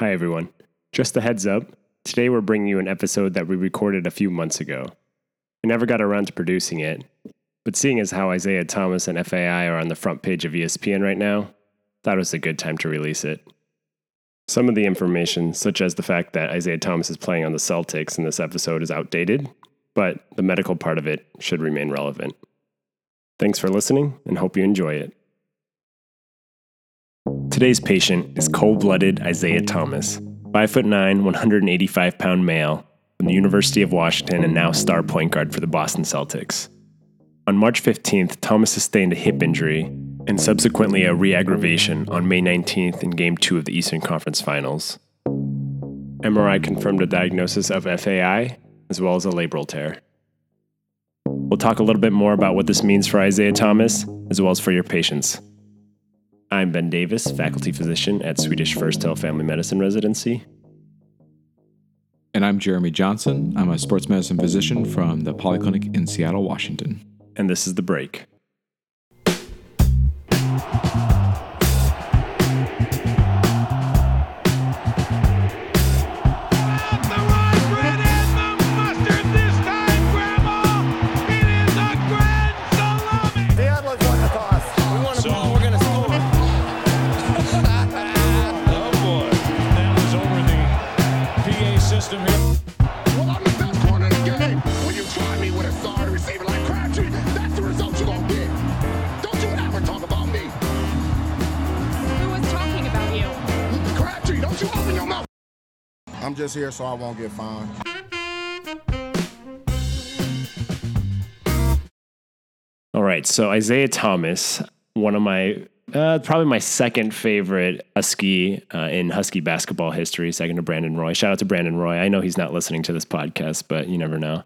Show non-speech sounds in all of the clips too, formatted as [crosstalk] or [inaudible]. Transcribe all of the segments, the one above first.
Hi, everyone. Just a heads up today we're bringing you an episode that we recorded a few months ago. We never got around to producing it, but seeing as how Isaiah Thomas and FAI are on the front page of ESPN right now, it was a good time to release it. Some of the information, such as the fact that Isaiah Thomas is playing on the Celtics in this episode, is outdated, but the medical part of it should remain relevant. Thanks for listening and hope you enjoy it. Today's patient is cold blooded Isaiah Thomas, 5'9, 185 pound male from the University of Washington and now star point guard for the Boston Celtics. On March 15th, Thomas sustained a hip injury and subsequently a re aggravation on May 19th in Game 2 of the Eastern Conference Finals. MRI confirmed a diagnosis of FAI as well as a labral tear. We'll talk a little bit more about what this means for Isaiah Thomas as well as for your patients. I'm Ben Davis, faculty physician at Swedish First Hill Family Medicine Residency. And I'm Jeremy Johnson. I'm a sports medicine physician from the Polyclinic in Seattle, Washington. And this is The Break. I'm just here so I won't get fined. All right, so Isaiah Thomas, one of my uh, probably my second favorite Husky uh, in Husky basketball history, second to Brandon Roy. Shout out to Brandon Roy. I know he's not listening to this podcast, but you never know.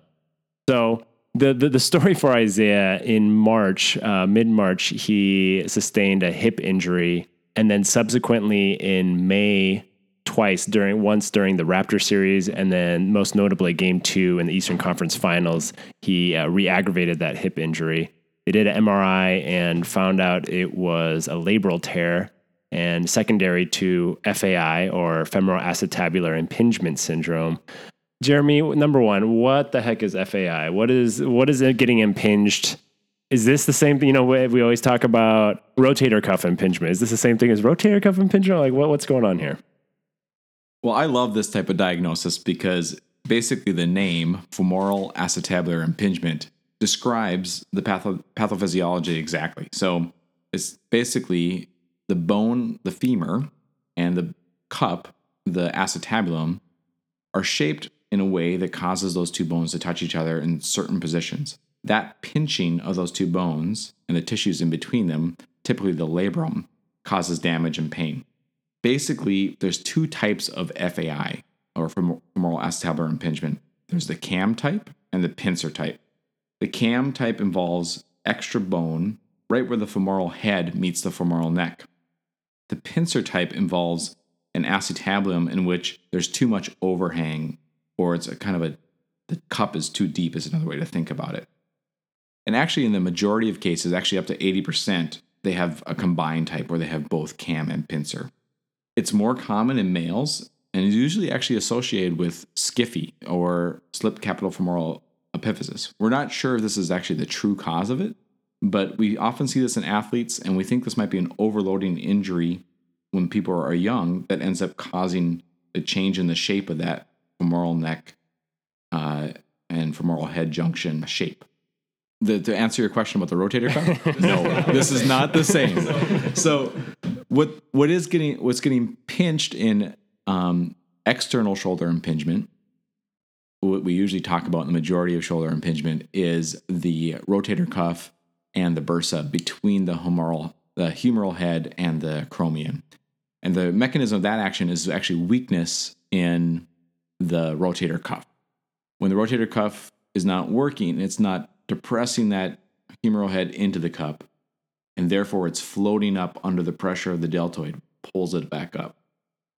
So the the, the story for Isaiah in March, uh, mid March, he sustained a hip injury, and then subsequently in May twice during once during the Raptor series and then most notably game 2 in the Eastern Conference Finals he uh, re-aggravated that hip injury. They did an MRI and found out it was a labral tear and secondary to FAI or femoral acetabular impingement syndrome Jeremy number 1 what the heck is FAI what is what is it getting impinged is this the same thing? You know, we always talk about rotator cuff impingement. Is this the same thing as rotator cuff impingement? Like, what, what's going on here? Well, I love this type of diagnosis because basically the name femoral acetabular impingement describes the patho- pathophysiology exactly. So it's basically the bone, the femur, and the cup, the acetabulum, are shaped in a way that causes those two bones to touch each other in certain positions. That pinching of those two bones and the tissues in between them, typically the labrum, causes damage and pain basically there's two types of FAI or femoral acetabular impingement. There's the cam type and the pincer type. The cam type involves extra bone right where the femoral head meets the femoral neck. The pincer type involves an acetabulum in which there's too much overhang or it's a kind of a the cup is too deep is another way to think about it. And actually in the majority of cases, actually up to 80%, they have a combined type where they have both cam and pincer. It's more common in males and is usually actually associated with skiffy or slip capital femoral epiphysis. We're not sure if this is actually the true cause of it, but we often see this in athletes, and we think this might be an overloading injury when people are young that ends up causing a change in the shape of that femoral neck uh, and femoral head junction shape. The, to answer your question about the rotator cuff, [laughs] no, [laughs] this is not the same. So what what is getting what's getting pinched in um, external shoulder impingement what we usually talk about in the majority of shoulder impingement is the rotator cuff and the bursa between the humeral the humeral head and the acromion and the mechanism of that action is actually weakness in the rotator cuff when the rotator cuff is not working it's not depressing that humeral head into the cup and therefore it's floating up under the pressure of the deltoid, pulls it back up.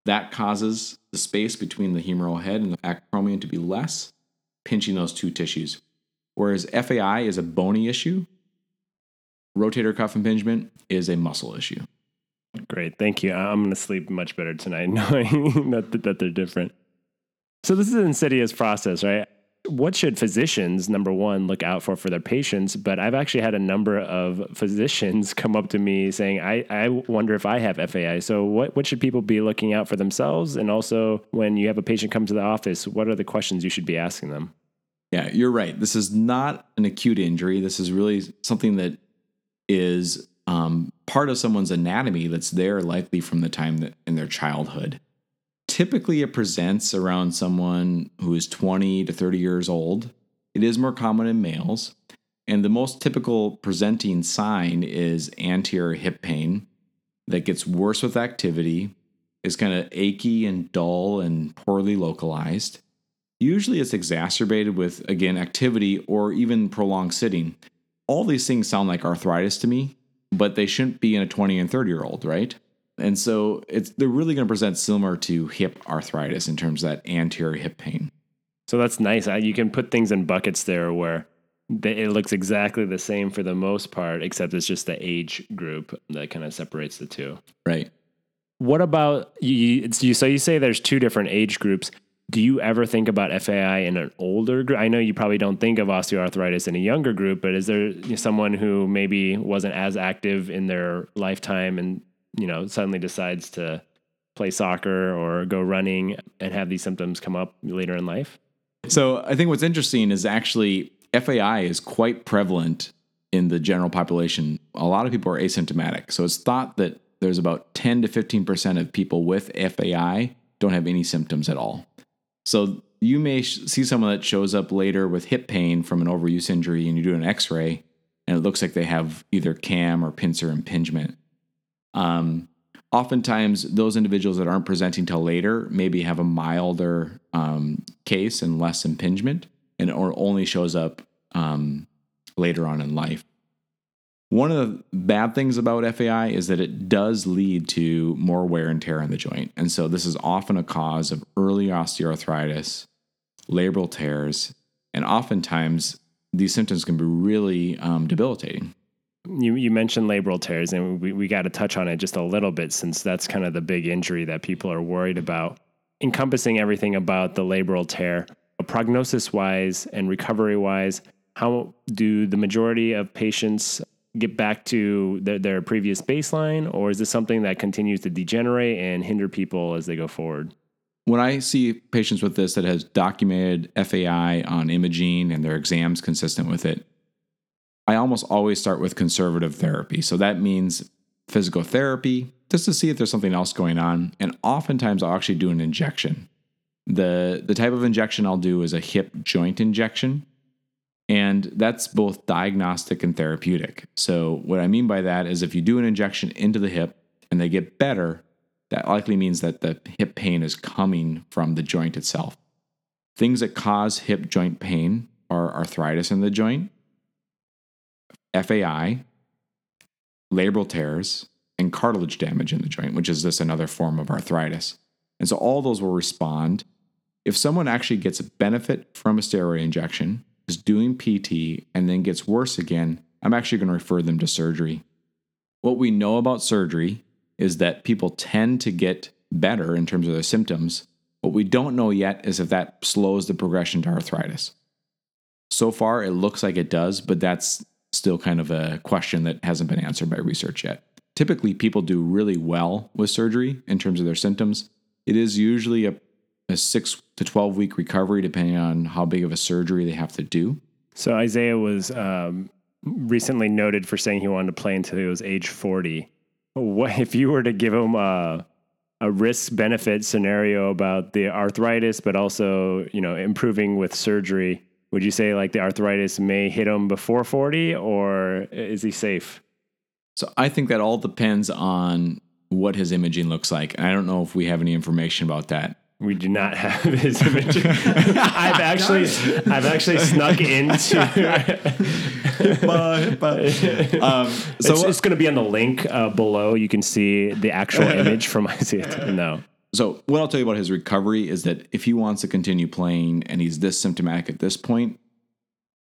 That causes the space between the humeral head and the acromion to be less, pinching those two tissues. Whereas FAI is a bony issue, rotator cuff impingement is a muscle issue. Great. Thank you. I'm going to sleep much better tonight [laughs] knowing that, that they're different. So, this is an insidious process, right? What should physicians, number one, look out for for their patients? But I've actually had a number of physicians [laughs] come up to me saying, I, I wonder if I have FAI. So, what, what should people be looking out for themselves? And also, when you have a patient come to the office, what are the questions you should be asking them? Yeah, you're right. This is not an acute injury. This is really something that is um, part of someone's anatomy that's there likely from the time that in their childhood. Typically, it presents around someone who is 20 to 30 years old. It is more common in males. And the most typical presenting sign is anterior hip pain that gets worse with activity, is kind of achy and dull and poorly localized. Usually, it's exacerbated with, again, activity or even prolonged sitting. All these things sound like arthritis to me, but they shouldn't be in a 20 and 30 year old, right? And so it's they're really going to present similar to hip arthritis in terms of that anterior hip pain. So that's nice. You can put things in buckets there where it looks exactly the same for the most part, except it's just the age group that kind of separates the two. Right. What about you? you so you say there's two different age groups. Do you ever think about FAI in an older group? I know you probably don't think of osteoarthritis in a younger group, but is there someone who maybe wasn't as active in their lifetime and you know suddenly decides to play soccer or go running and have these symptoms come up later in life? So I think what's interesting is actually FAI is quite prevalent in the general population. A lot of people are asymptomatic. So it's thought that there's about 10 to 15% of people with FAI don't have any symptoms at all. So you may sh- see someone that shows up later with hip pain from an overuse injury and you do an x ray and it looks like they have either CAM or pincer impingement. Um, oftentimes, those individuals that aren't presenting till later maybe have a milder um, case and less impingement, and or only shows up um, later on in life. One of the bad things about FAI is that it does lead to more wear and tear in the joint. And so this is often a cause of early osteoarthritis, labral tears, and oftentimes these symptoms can be really um, debilitating you, you mentioned labral tears, and we, we got to touch on it just a little bit since that's kind of the big injury that people are worried about. Encompassing everything about the labral tear, prognosis wise and recovery wise, how do the majority of patients get back to their, their previous baseline, or is this something that continues to degenerate and hinder people as they go forward? When I see patients with this that has documented FAI on imaging and their exams consistent with it, I almost always start with conservative therapy. So that means physical therapy just to see if there's something else going on. And oftentimes I'll actually do an injection. The, the type of injection I'll do is a hip joint injection. And that's both diagnostic and therapeutic. So, what I mean by that is if you do an injection into the hip and they get better, that likely means that the hip pain is coming from the joint itself. Things that cause hip joint pain are arthritis in the joint, FAI, labral tears, and cartilage damage in the joint, which is this another form of arthritis. And so all those will respond. If someone actually gets a benefit from a steroid injection, is doing PT, and then gets worse again, I'm actually going to refer them to surgery. What we know about surgery is that people tend to get better in terms of their symptoms. What we don't know yet is if that slows the progression to arthritis. So far, it looks like it does, but that's still kind of a question that hasn't been answered by research yet. Typically, people do really well with surgery in terms of their symptoms. It is usually a, a six to 12 week recovery, depending on how big of a surgery they have to do. So, Isaiah was um, recently noted for saying he wanted to play until he was age 40. What, if you were to give him a, a risk benefit scenario about the arthritis, but also, you know, improving with surgery, would you say like the arthritis may hit him before 40 or is he safe? So I think that all depends on what his imaging looks like. And I don't know if we have any information about that. We do not have his imaging. [laughs] I've actually I've actually snuck into [laughs] [laughs] um, so it's, it's going to be on the link uh, below. You can see the actual image from Isaiah. No. So, what I'll tell you about his recovery is that if he wants to continue playing and he's this symptomatic at this point,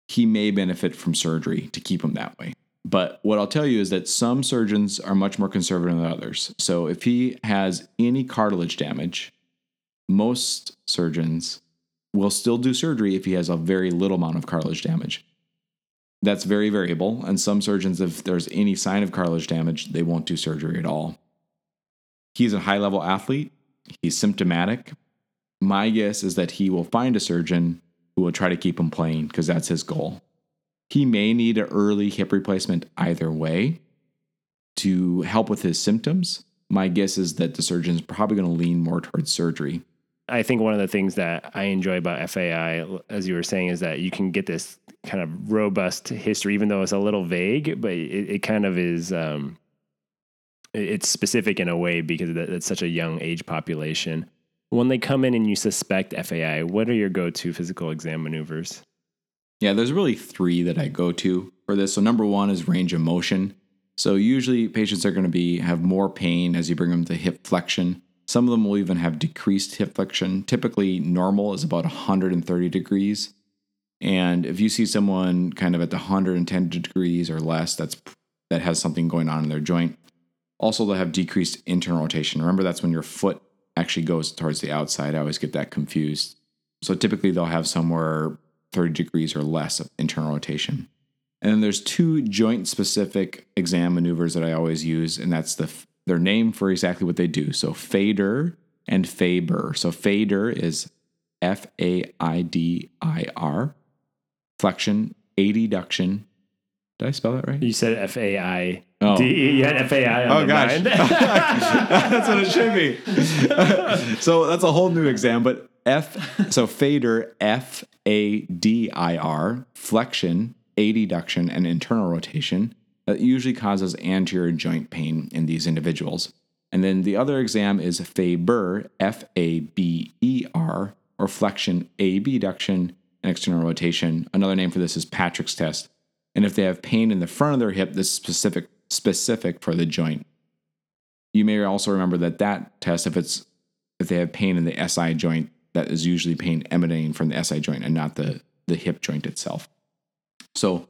he may benefit from surgery to keep him that way. But what I'll tell you is that some surgeons are much more conservative than others. So if he has any cartilage damage, most surgeons will still do surgery if he has a very little amount of cartilage damage. That's very variable. And some surgeons, if there's any sign of cartilage damage, they won't do surgery at all. He's a high level athlete, he's symptomatic. My guess is that he will find a surgeon who will try to keep him playing because that's his goal. He may need an early hip replacement either way to help with his symptoms. My guess is that the surgeon's probably going to lean more towards surgery. I think one of the things that I enjoy about FAI, as you were saying, is that you can get this kind of robust history, even though it's a little vague, but it, it kind of is. Um, it's specific in a way because it's such a young age population. When they come in and you suspect FAI, what are your go-to physical exam maneuvers? Yeah, there's really three that I go to for this. So number one is range of motion. So usually patients are going to be have more pain as you bring them to hip flexion. Some of them will even have decreased hip flexion. Typically, normal is about 130 degrees. And if you see someone kind of at the 110 degrees or less, that's that has something going on in their joint. Also, they'll have decreased internal rotation. Remember, that's when your foot actually goes towards the outside. I always get that confused. So typically, they'll have somewhere 30 degrees or less of internal rotation. And then there's two joint specific exam maneuvers that I always use, and that's the their name for exactly what they do. So FADIR and Faber. So FADIR is F A I D I R, flexion, adduction. Did I spell that right? You said F A I Oh. D- FAI oh, gosh. [laughs] [laughs] that's what it should be. [laughs] so that's a whole new exam, but F, so FADIR, F A D I R, flexion, adduction, and internal rotation that usually causes anterior joint pain in these individuals. And then the other exam is Faber, F A B E R, or flexion, abduction, and external rotation. Another name for this is Patrick's test. And if they have pain in the front of their hip, this specific specific for the joint. You may also remember that that test, if it's if they have pain in the SI joint, that is usually pain emanating from the SI joint and not the the hip joint itself. So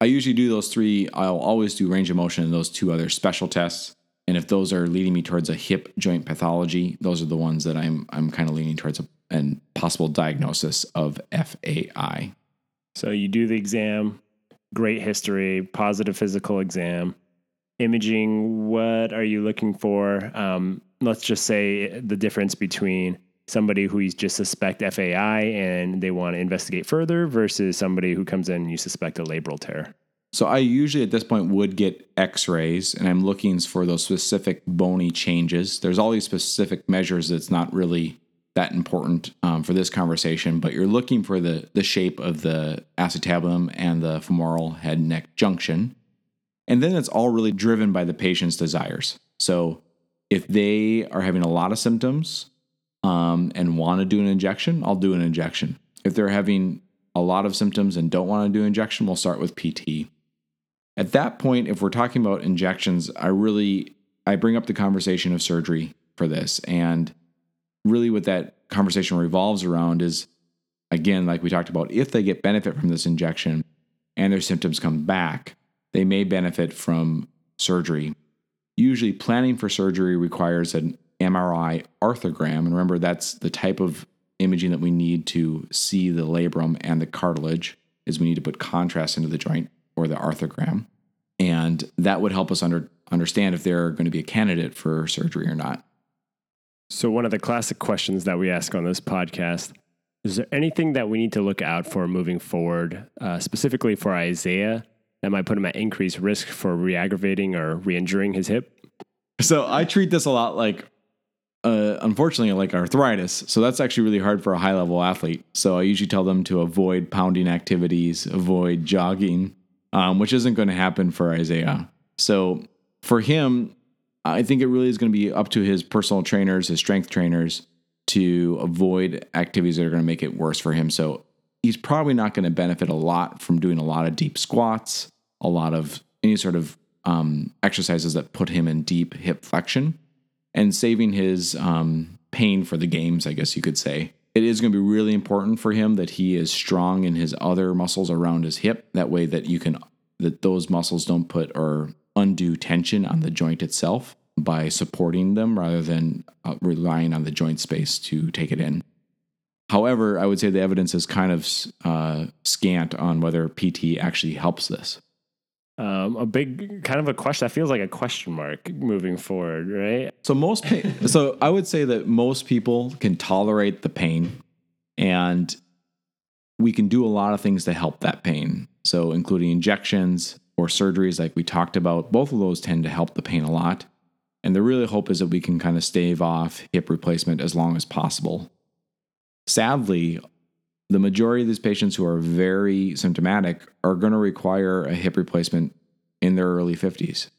I usually do those three. I'll always do range of motion and those two other special tests. And if those are leading me towards a hip joint pathology, those are the ones that I'm I'm kind of leaning towards a and possible diagnosis of FAI. So you do the exam, great history, positive physical exam imaging, what are you looking for? Um, let's just say the difference between somebody who you just suspect FAI and they want to investigate further versus somebody who comes in and you suspect a labral tear. So I usually at this point would get x-rays and I'm looking for those specific bony changes. There's all these specific measures that's not really that important um, for this conversation, but you're looking for the the shape of the acetabulum and the femoral head neck junction. And then it's all really driven by the patient's desires. So if they are having a lot of symptoms um, and want to do an injection, I'll do an injection. If they're having a lot of symptoms and don't want to do injection, we'll start with PT. At that point, if we're talking about injections, I really I bring up the conversation of surgery for this. And really what that conversation revolves around is again, like we talked about, if they get benefit from this injection and their symptoms come back, they may benefit from surgery. Usually, planning for surgery requires an MRI arthrogram. And remember, that's the type of imaging that we need to see the labrum and the cartilage is we need to put contrast into the joint or the arthrogram. And that would help us under, understand if they're going to be a candidate for surgery or not. So, one of the classic questions that we ask on this podcast is there anything that we need to look out for moving forward, uh, specifically for Isaiah that might put him at increased risk for re-aggravating or re-injuring his hip. So I treat this a lot like, uh, unfortunately, like arthritis. So that's actually really hard for a high level athlete. So I usually tell them to avoid pounding activities, avoid jogging, um, which isn't going to happen for Isaiah. So for him, I think it really is going to be up to his personal trainers, his strength trainers, to avoid activities that are going to make it worse for him. So he's probably not going to benefit a lot from doing a lot of deep squats, a lot of any sort of um, exercises that put him in deep hip flexion, and saving his um, pain for the games, I guess you could say. It is going to be really important for him that he is strong in his other muscles around his hip. That way, that you can that those muscles don't put or undue tension on the joint itself by supporting them rather than uh, relying on the joint space to take it in. However, I would say the evidence is kind of uh, scant on whether PT actually helps this. Um, a big kind of a question. That feels like a question mark moving forward, right? So most, pain, so I would say that most people can tolerate the pain, and we can do a lot of things to help that pain. So including injections or surgeries, like we talked about. Both of those tend to help the pain a lot. And the really hope is that we can kind of stave off hip replacement as long as possible. Sadly, the majority of these patients who are very symptomatic are going to require a hip replacement in their early 50s.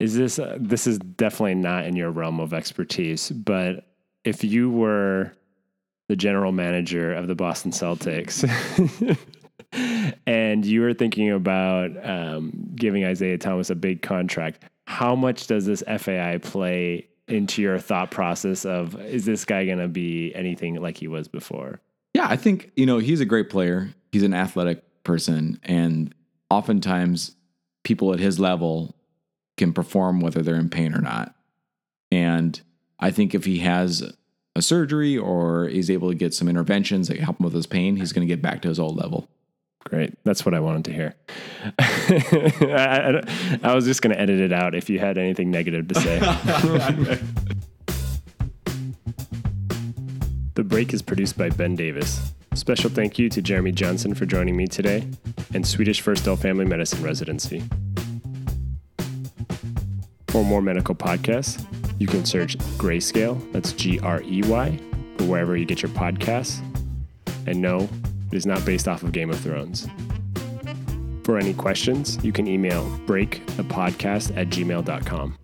Is this uh, this is definitely not in your realm of expertise, but if you were the general manager of the Boston Celtics [laughs] and you were thinking about um, giving Isaiah Thomas a big contract, how much does this FAI play into your thought process of is this guy going to be anything like he was before? Yeah, I think, you know, he's a great player. He's an athletic person. And oftentimes, people at his level can perform whether they're in pain or not. And I think if he has a surgery or is able to get some interventions that help him with his pain, he's going to get back to his old level. Great. That's what I wanted to hear. [laughs] I, I, I was just going to edit it out if you had anything negative to say. [laughs] The Break is produced by Ben Davis. Special thank you to Jeremy Johnson for joining me today and Swedish First Firstell Family Medicine Residency. For more medical podcasts, you can search Greyscale, that's G R E Y, or wherever you get your podcasts. And no, it is not based off of Game of Thrones. For any questions, you can email breakthepodcast at gmail.com.